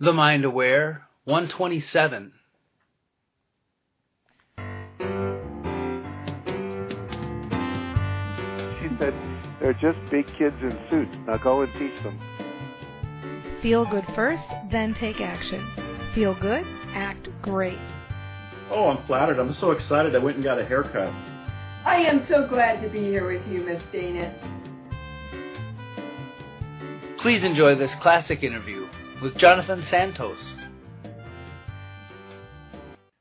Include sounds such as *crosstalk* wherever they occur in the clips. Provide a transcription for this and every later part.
The Mind Aware 127. She said, they're just big kids in suits. Now go and teach them. Feel good first, then take action. Feel good, act great. Oh, I'm flattered. I'm so excited I went and got a haircut. I am so glad to be here with you, Miss Dana. Please enjoy this classic interview with Jonathan Santos.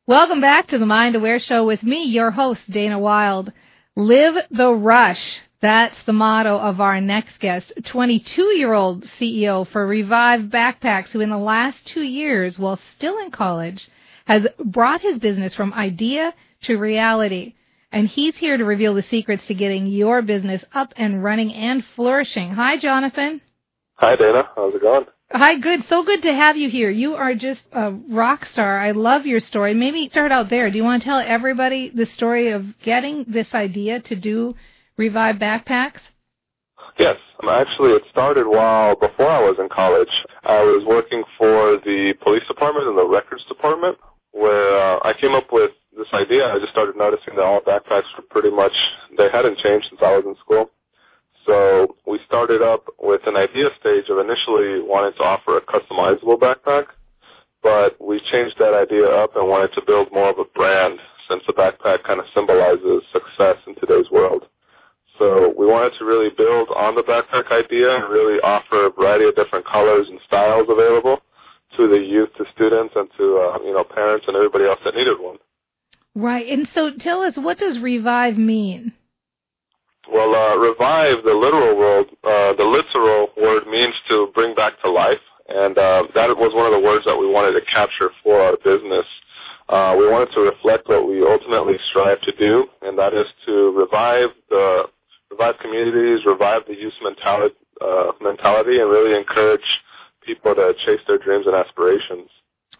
Welcome back to the Mind Aware Show with me, your host, Dana Wilde. Live the rush. That's the motto of our next guest, 22 year old CEO for Revive Backpacks, who in the last two years, while still in college, has brought his business from idea to reality. And he's here to reveal the secrets to getting your business up and running and flourishing. Hi, Jonathan. Hi, Dana. How's it going? Hi, good. So good to have you here. You are just a rock star. I love your story. Maybe start out there. Do you want to tell everybody the story of getting this idea to do Revive Backpacks? Yes. Actually, it started while before I was in college. I was working for the police department and the records department, where uh, I came up with this idea. I just started noticing that all backpacks were pretty much they hadn't changed since I was in school. So we started up with an idea stage of initially wanting to offer a customizable backpack, but we changed that idea up and wanted to build more of a brand since the backpack kind of symbolizes success in today's world. So we wanted to really build on the backpack idea and really offer a variety of different colors and styles available to the youth, to students, and to uh, you know parents and everybody else that needed one. Right. And so tell us, what does revive mean? Well, uh, revive, the literal word, uh, the literal word means to bring back to life, and uh, that was one of the words that we wanted to capture for our business. Uh, we wanted to reflect what we ultimately strive to do, and that is to revive the revive communities, revive the youth mentality, uh, mentality, and really encourage people to chase their dreams and aspirations.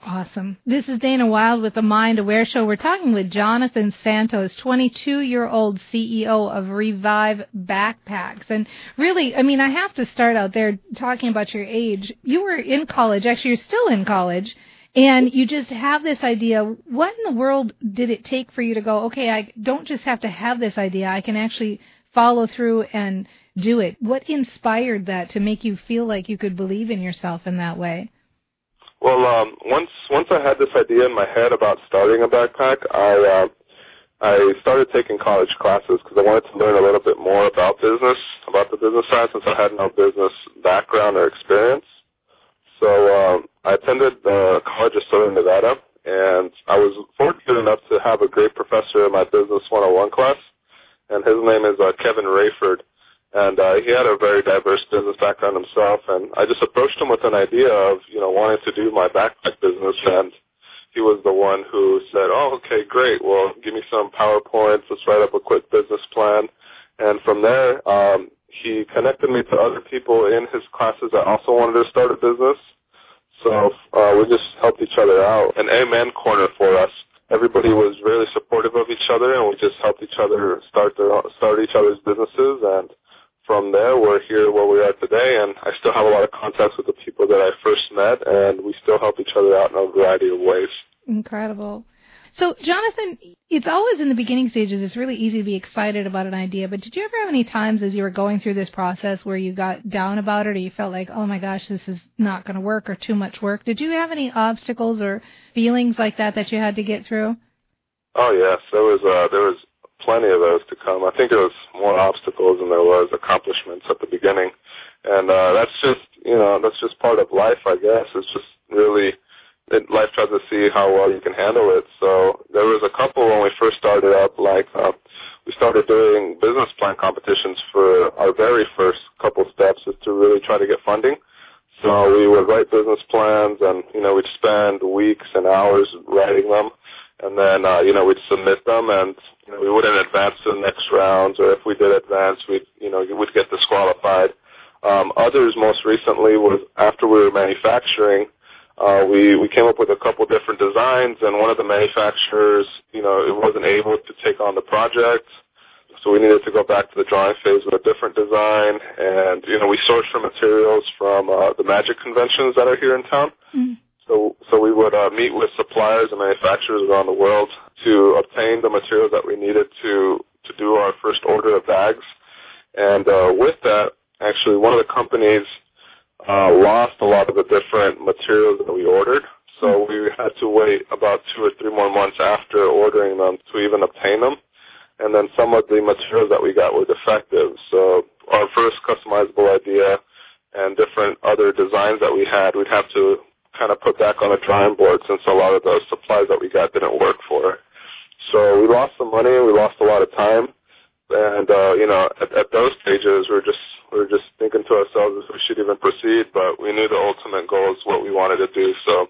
Awesome. This is Dana Wilde with the Mind Aware Show. We're talking with Jonathan Santos, 22 year old CEO of Revive Backpacks. And really, I mean, I have to start out there talking about your age. You were in college, actually, you're still in college, and you just have this idea. What in the world did it take for you to go, okay, I don't just have to have this idea, I can actually follow through and do it? What inspired that to make you feel like you could believe in yourself in that way? Well, um, once once I had this idea in my head about starting a backpack, I uh, I started taking college classes because I wanted to learn a little bit more about business, about the business side, since I had no business background or experience. So um, I attended the College of Southern Nevada, and I was fortunate enough to have a great professor in my Business 101 class, and his name is uh, Kevin Rayford and uh, he had a very diverse business background himself. And I just approached him with an idea of you know wanting to do my backpack business, and he was the one who said, "Oh, okay, great. Well, give me some powerpoints. Let's write up a quick business plan." And from there, um, he connected me to other people in his classes that also wanted to start a business. So uh, we just helped each other out. An amen corner for us. Everybody was really supportive of each other, and we just helped each other start their start each other's businesses and from there, we're here where we are today, and I still have a lot of contacts with the people that I first met, and we still help each other out in a variety of ways. Incredible. So, Jonathan, it's always in the beginning stages, it's really easy to be excited about an idea, but did you ever have any times as you were going through this process where you got down about it or you felt like, oh my gosh, this is not going to work or too much work? Did you have any obstacles or feelings like that that you had to get through? Oh yes, there was uh, there was plenty of those to come. I think it was more obstacles than there was accomplishments at the beginning, and uh, that's just you know that's just part of life, I guess. It's just really it, life tries to see how well you can handle it. So there was a couple when we first started up, like uh, we started doing business plan competitions for our very first couple steps is to really try to get funding. So we would write business plans, and you know we'd spend weeks and hours writing them and then uh, you know we'd submit them, and you know we wouldn't advance to the next rounds, or if we did advance, we'd you know we'd get disqualified. Um, others, most recently, was after we were manufacturing, uh, we we came up with a couple different designs, and one of the manufacturers, you know, it wasn't able to take on the project, so we needed to go back to the drawing phase with a different design, and you know we sourced for materials from uh, the magic conventions that are here in town. Mm-hmm So, so we would uh, meet with suppliers and manufacturers around the world to obtain the materials that we needed to to do our first order of bags. And uh, with that, actually, one of the companies uh, lost a lot of the different materials that we ordered. So we had to wait about two or three more months after ordering them to even obtain them. And then some of the materials that we got were defective. So our first customizable idea and different other designs that we had, we'd have to kind of put back on the drawing board since a lot of the supplies that we got didn't work for it. So we lost some money, we lost a lot of time, and uh, you know, at, at those stages, we are just we are just thinking to ourselves if we should even proceed. But we knew the ultimate goal is what we wanted to do, so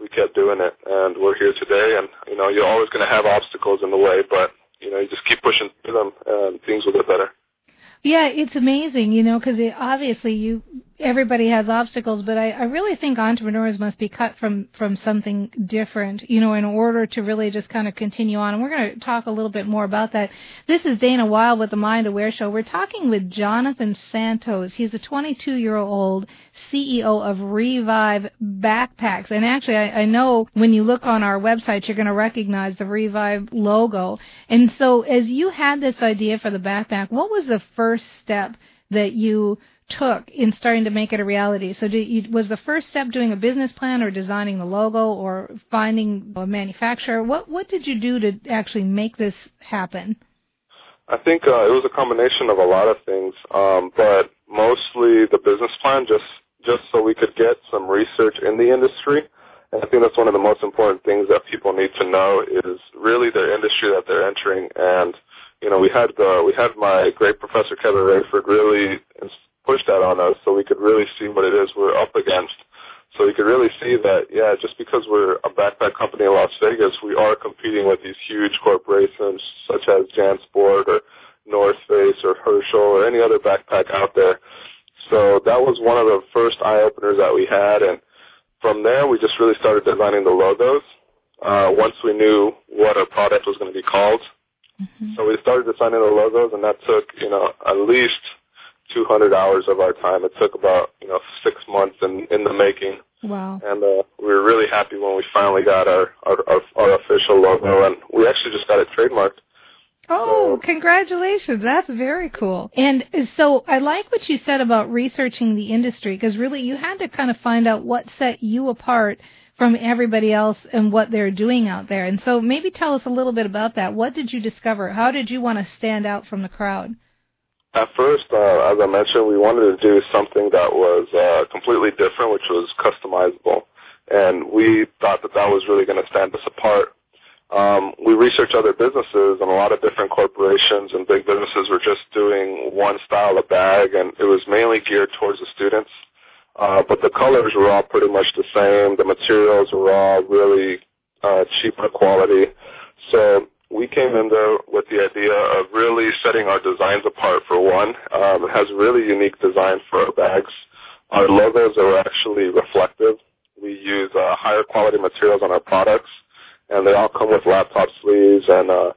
we kept doing it, and we're here today. And you know, you're always going to have obstacles in the way, but you know, you just keep pushing through them, and things will get better. Yeah, it's amazing, you know, because obviously you everybody has obstacles, but I, I really think entrepreneurs must be cut from from something different, you know, in order to really just kind of continue on. And we're going to talk a little bit more about that. This is Dana Wilde with the Mind Aware Show. We're talking with Jonathan Santos. He's a 22 year old CEO of Revive Backpacks, and actually, I, I know when you look on our website, you're going to recognize the Revive logo. And so, as you had this idea for the backpack, what was the first step that you took in starting to make it a reality? So, you, was the first step doing a business plan, or designing the logo, or finding a manufacturer? What what did you do to actually make this happen? I think uh, it was a combination of a lot of things, um, but mostly the business plan, just just so we could get some research in the industry. And I think that's one of the most important things that people need to know is really the industry that they're entering and you know, we had uh, we had my great professor Kevin Rayford really push that on us so we could really see what it is we're up against. So we could really see that, yeah, just because we're a backpack company in Las Vegas, we are competing with these huge corporations such as JanSport or North Face or Herschel or any other backpack out there. So that was one of the first eye openers that we had, and from there we just really started designing the logos. Uh, once we knew what our product was going to be called, Mm-hmm. So we started designing the logos, and that took you know at least 200 hours of our time. It took about you know six months in in the making. Wow! And uh, we were really happy when we finally got our our, our, our official logo, and we actually just got it trademarked. Oh, congratulations. That's very cool. And so I like what you said about researching the industry because really you had to kind of find out what set you apart from everybody else and what they're doing out there. And so maybe tell us a little bit about that. What did you discover? How did you want to stand out from the crowd? At first, uh, as I mentioned, we wanted to do something that was uh, completely different, which was customizable. And we thought that that was really going to stand us apart. Um, we researched other businesses, and a lot of different corporations and big businesses were just doing one style of bag, and it was mainly geared towards the students. Uh, but the colors were all pretty much the same. The materials were all really uh, cheaper quality. So we came in there with the idea of really setting our designs apart for one. Um, it has really unique design for our bags. Our logos are actually reflective. We use uh, higher quality materials on our products, and they all come with laptop sleeves and uh,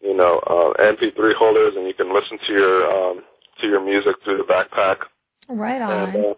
you know uh, MP3 holders, and you can listen to your um, to your music through the backpack. Right on. And, uh,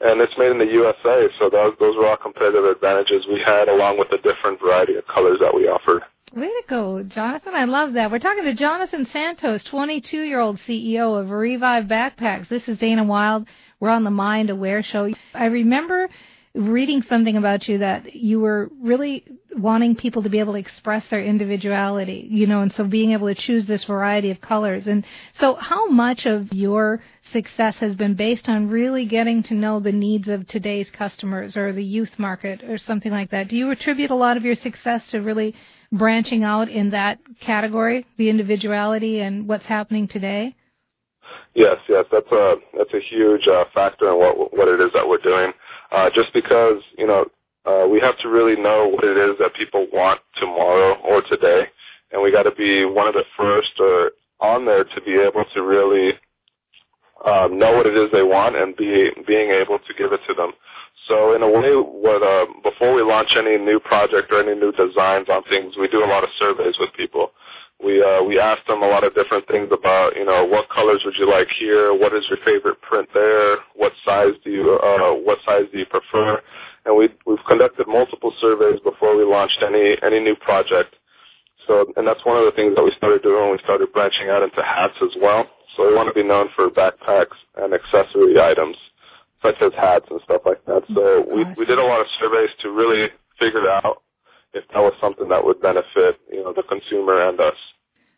and it's made in the USA. So those those were all competitive advantages we had, along with the different variety of colors that we offered. Way to go, Jonathan. I love that. We're talking to Jonathan Santos, 22 year old CEO of Revive Backpacks. This is Dana Wilde. We're on the Mind Aware show. I remember reading something about you that you were really wanting people to be able to express their individuality, you know, and so being able to choose this variety of colors. And so how much of your success has been based on really getting to know the needs of today's customers or the youth market or something like that? Do you attribute a lot of your success to really branching out in that category, the individuality and what's happening today? Yes, yes, that's a that's a huge uh, factor in what what it is that we're doing uh, just because you know uh, we have to really know what it is that people want tomorrow or today, and we got to be one of the first or on there to be able to really um, know what it is they want and be being able to give it to them. So in a way, what uh, before we launch any new project or any new designs on things, we do a lot of surveys with people. We uh, we asked them a lot of different things about you know what colors would you like here, what is your favorite print there, what size do you uh, what size do you prefer, and we we've conducted multiple surveys before we launched any any new project. So and that's one of the things that we started doing. when We started branching out into hats as well. So we want to be known for backpacks and accessory items such as hats and stuff like that. So we we did a lot of surveys to really figure it out if that was something that would benefit, you know, the consumer and us.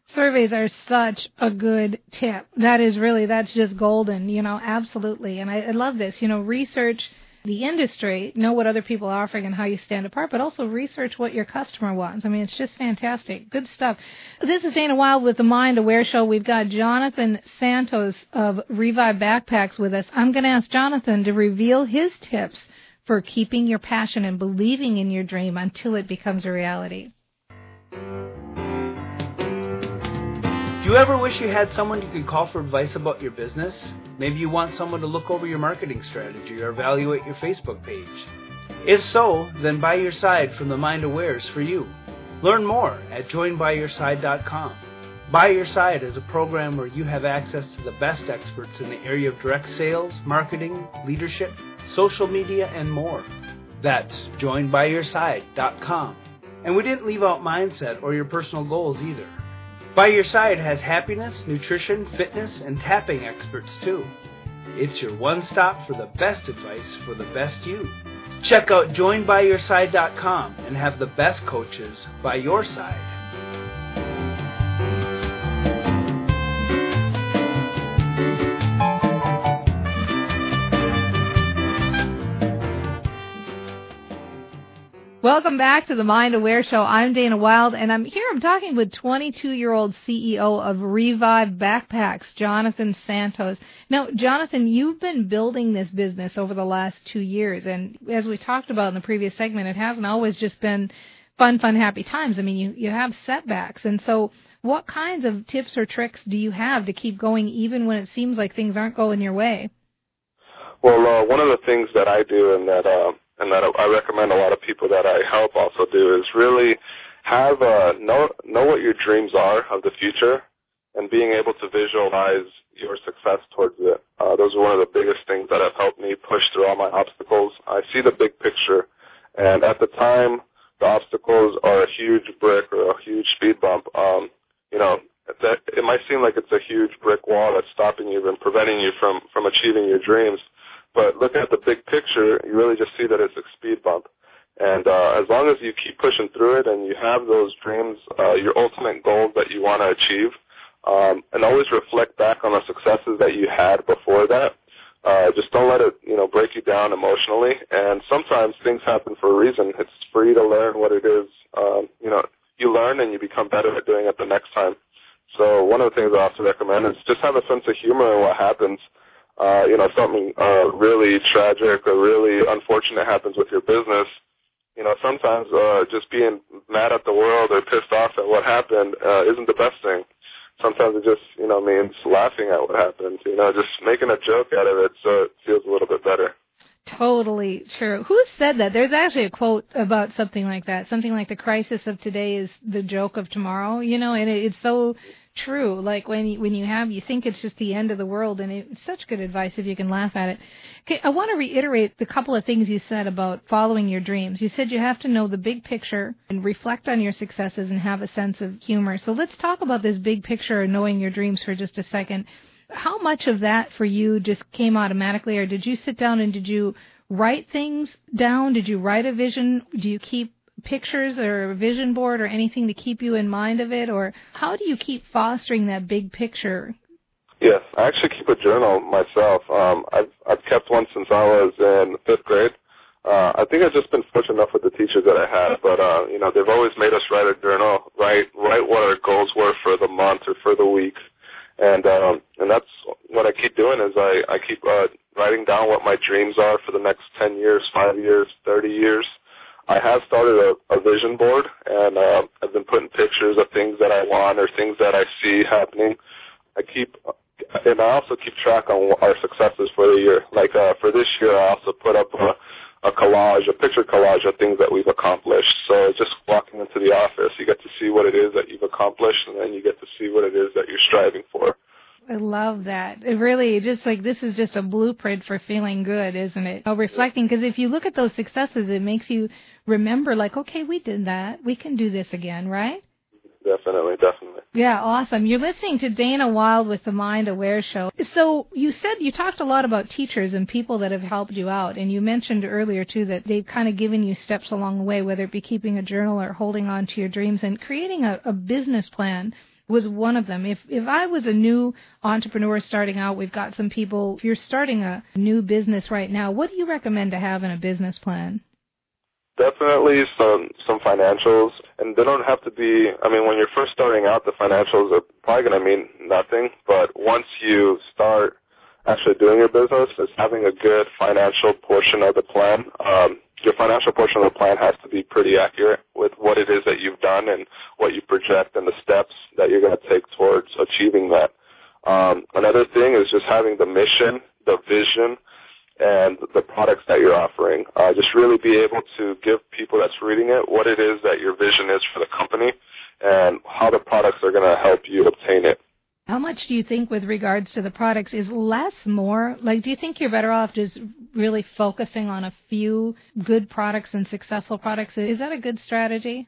Surveys are such a good tip. That is really, that's just golden, you know, absolutely. And I, I love this, you know, research the industry, know what other people are offering and how you stand apart, but also research what your customer wants. I mean, it's just fantastic. Good stuff. This is Dana Wilde with the Mind Aware Show. We've got Jonathan Santos of Revive Backpacks with us. I'm going to ask Jonathan to reveal his tips for keeping your passion and believing in your dream until it becomes a reality. Do you ever wish you had someone you could call for advice about your business? Maybe you want someone to look over your marketing strategy or evaluate your Facebook page. If so, then By Your Side from the Mind Aware is for you. Learn more at joinbyyourside.com. By Your Side is a program where you have access to the best experts in the area of direct sales, marketing, leadership, social media, and more. That's joinbyyourside.com. And we didn't leave out mindset or your personal goals either. By Your Side has happiness, nutrition, fitness, and tapping experts too. It's your one stop for the best advice for the best you. Check out joinbyyourside.com and have the best coaches by your side. Welcome back to the Mind Aware Show. I'm Dana Wilde, and I'm here. I'm talking with 22 year old CEO of Revive Backpacks, Jonathan Santos. Now, Jonathan, you've been building this business over the last two years, and as we talked about in the previous segment, it hasn't always just been fun, fun, happy times. I mean, you, you have setbacks. And so, what kinds of tips or tricks do you have to keep going even when it seems like things aren't going your way? Well, uh, one of the things that I do and that, uh, and that I recommend a lot of people that I help also do is really have uh, know know what your dreams are of the future, and being able to visualize your success towards it. Uh, those are one of the biggest things that have helped me push through all my obstacles. I see the big picture, and at the time, the obstacles are a huge brick or a huge speed bump. Um, you know, that it might seem like it's a huge brick wall that's stopping you and preventing you from from achieving your dreams. But looking at the big picture, you really just see that it's a speed bump. And uh, as long as you keep pushing through it and you have those dreams, uh, your ultimate goals that you want to achieve, um, and always reflect back on the successes that you had before that. Uh, just don't let it, you know, break you down emotionally. And sometimes things happen for a reason. It's for you to learn what it is. Um, you know, you learn and you become better at doing it the next time. So one of the things I also recommend is just have a sense of humor in what happens uh, you know, something uh, really tragic or really unfortunate happens with your business, you know, sometimes uh, just being mad at the world or pissed off at what happened uh, isn't the best thing. Sometimes it just, you know, means laughing at what happened, you know, just making a joke out of it so it feels a little bit better. Totally true. Who said that? There's actually a quote about something like that. Something like the crisis of today is the joke of tomorrow, you know, and it, it's so true. Like when you, when you have, you think it's just the end of the world, and it's such good advice if you can laugh at it. Okay, I want to reiterate the couple of things you said about following your dreams. You said you have to know the big picture and reflect on your successes and have a sense of humor. So let's talk about this big picture and knowing your dreams for just a second. How much of that for you just came automatically, or did you sit down and did you write things down? Did you write a vision? Do you keep pictures or vision board or anything to keep you in mind of it? Or how do you keep fostering that big picture? Yes, I actually keep a journal myself. Um, I've I've kept one since I was in fifth grade. Uh, I think I've just been fortunate enough with the teachers that I had, but uh, you know they've always made us write a journal, write write what our goals were for the month or for the week, and um, and that's what I keep doing is I I keep uh, writing down what my dreams are for the next ten years, five years, thirty years, I have started a, a vision board, and uh, I've been putting pictures of things that I want or things that I see happening. I keep, and I also keep track on our successes for the year. Like uh, for this year, I also put up a, a collage, a picture collage of things that we've accomplished. So just walking into the office, you get to see what it is that you've accomplished, and then you get to see what it is that you're striving for. I love that. It really just like this is just a blueprint for feeling good, isn't it? Oh, reflecting because if you look at those successes, it makes you remember like, okay, we did that. We can do this again, right? Definitely, definitely. Yeah, awesome. You're listening to Dana Wilde with the Mind Aware Show. So you said you talked a lot about teachers and people that have helped you out, and you mentioned earlier too that they've kind of given you steps along the way, whether it be keeping a journal or holding on to your dreams and creating a, a business plan was one of them. If if I was a new entrepreneur starting out, we've got some people. If you're starting a new business right now, what do you recommend to have in a business plan? Definitely some some financials, and they don't have to be. I mean, when you're first starting out, the financials are probably going to mean nothing. But once you start actually doing your business, is having a good financial portion of the plan. Um, your financial portion of the plan has to be pretty accurate with what it is that you've done and what you project and the steps that you're going to take towards achieving that. Um, another thing is just having the mission, the vision, and the products that you're offering. Uh, just really be able to give people that's reading it what it is that your vision is for the company and how the products are going to help you obtain it. How much do you think, with regards to the products, is less more? Like, do you think you're better off just really focusing on a few good products and successful products? Is that a good strategy?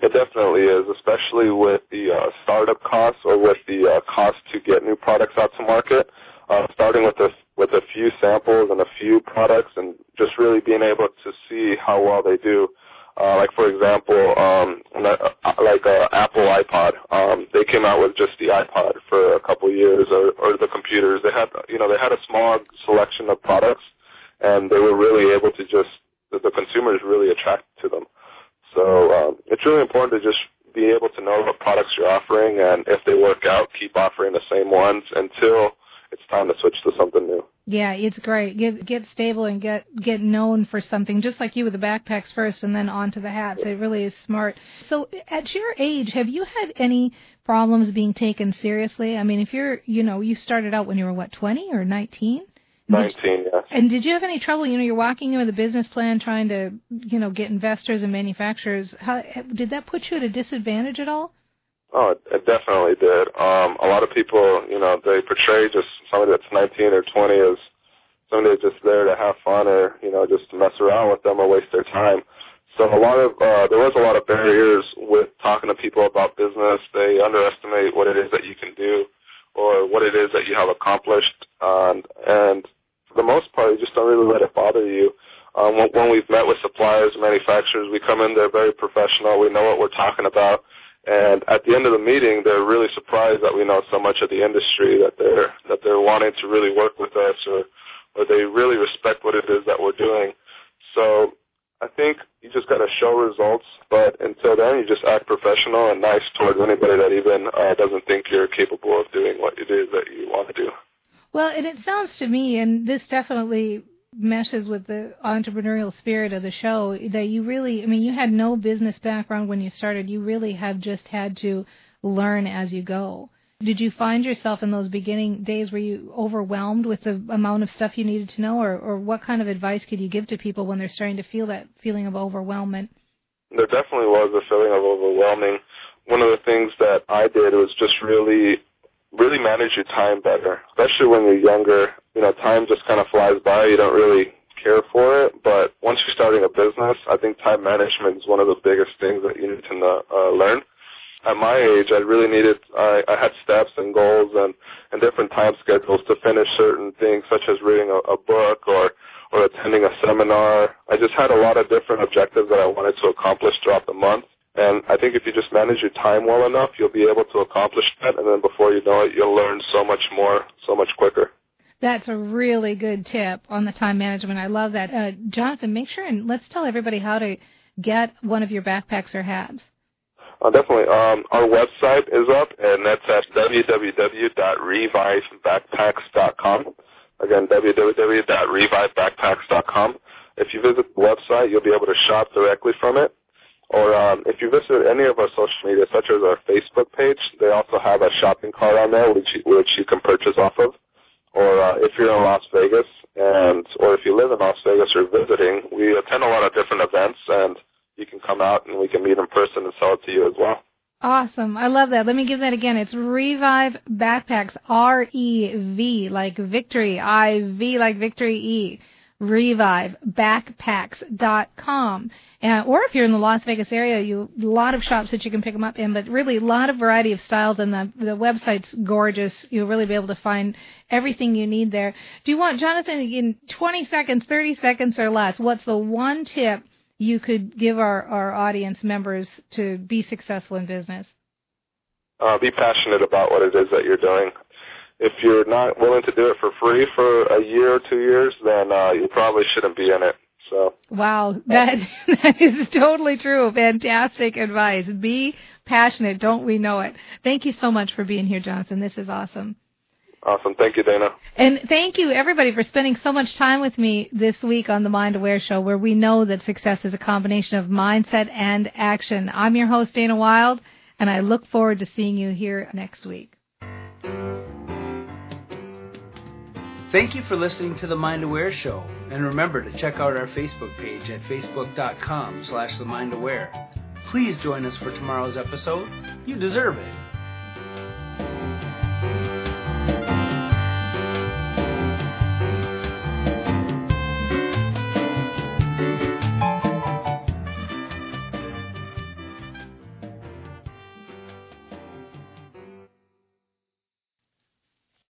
It definitely is, especially with the uh, startup costs or with the uh, cost to get new products out to market. Uh, starting with a with a few samples and a few products, and just really being able to see how well they do uh, like for example, um, uh, like uh, Apple iPod, um, they came out with just the iPod for a couple years, or, or the computers. They had, you know, they had a small selection of products, and they were really able to just the, the consumers really attracted to them. So um, it's really important to just be able to know what products you're offering, and if they work out, keep offering the same ones until it's time to switch to something new. Yeah, it's great. Get get stable and get get known for something, just like you with the backpacks first, and then on to the hats. It really is smart. So, at your age, have you had any problems being taken seriously? I mean, if you're, you know, you started out when you were what, twenty or nineteen? 19, yes. And did you have any trouble? You know, you're walking in with a business plan, trying to, you know, get investors and manufacturers. How did that put you at a disadvantage at all? Oh, it, it definitely did. Um, a lot of people, you know, they portray just somebody that's 19 or 20 as somebody that's just there to have fun or, you know, just to mess around with them or waste their time. So a lot of, uh, there was a lot of barriers with talking to people about business. They underestimate what it is that you can do or what it is that you have accomplished. And, and for the most part, you just don't really let it bother you. Um, when, when we've met with suppliers, manufacturers, we come in there very professional. We know what we're talking about and at the end of the meeting, they're really surprised that we know so much of the industry that they're that they're wanting to really work with us, or or they really respect what it is that we're doing. So I think you just got to show results, but until then, you just act professional and nice towards anybody that even uh, doesn't think you're capable of doing what it is that you want to do. Well, and it sounds to me, and this definitely meshes with the entrepreneurial spirit of the show that you really I mean you had no business background when you started. You really have just had to learn as you go. Did you find yourself in those beginning days were you overwhelmed with the amount of stuff you needed to know? Or or what kind of advice could you give to people when they're starting to feel that feeling of overwhelmment? There definitely was a feeling of overwhelming. One of the things that I did was just really really manage your time better, especially when you're younger. You know, time just kind of flies by. You don't really care for it. But once you're starting a business, I think time management is one of the biggest things that you need to uh, learn. At my age, I really needed, I, I had steps and goals and, and different time schedules to finish certain things, such as reading a, a book or, or attending a seminar. I just had a lot of different objectives that I wanted to accomplish throughout the month. And I think if you just manage your time well enough, you'll be able to accomplish that. And then before you know it, you'll learn so much more, so much quicker. That's a really good tip on the time management. I love that. Uh, Jonathan, make sure and let's tell everybody how to get one of your backpacks or hats. Uh, definitely. Um, our website is up, and that's at www.revivebackpacks.com. Again, www.revivebackpacks.com. If you visit the website, you'll be able to shop directly from it. Or um, if you visit any of our social media, such as our Facebook page, they also have a shopping cart on there which you, which you can purchase off of. or uh, if you're in Las Vegas and or if you live in Las Vegas or visiting, we attend a lot of different events and you can come out and we can meet in person and sell it to you as well. Awesome. I love that. Let me give that again. It's Revive Backpacks. R E V like victory. I V like victory E. ReviveBackpacks.com. And, or if you're in the Las Vegas area, you a lot of shops that you can pick them up in, but really a lot of variety of styles, and the the website's gorgeous. You'll really be able to find everything you need there. Do you want Jonathan in 20 seconds, 30 seconds or less? What's the one tip you could give our our audience members to be successful in business? Uh, be passionate about what it is that you're doing if you're not willing to do it for free for a year or two years, then uh, you probably shouldn't be in it. So. Wow, that *laughs* that is totally true. Fantastic advice. Be passionate. Don't we know it? Thank you so much for being here, Jonathan. This is awesome. Awesome. Thank you, Dana. And thank you, everybody, for spending so much time with me this week on the Mind Aware Show, where we know that success is a combination of mindset and action. I'm your host, Dana Wilde, and I look forward to seeing you here next week. Thank you for listening to the Mind Aware Show, and remember to check out our Facebook page at facebook.com slash the Mind Aware. Please join us for tomorrow's episode. You deserve it.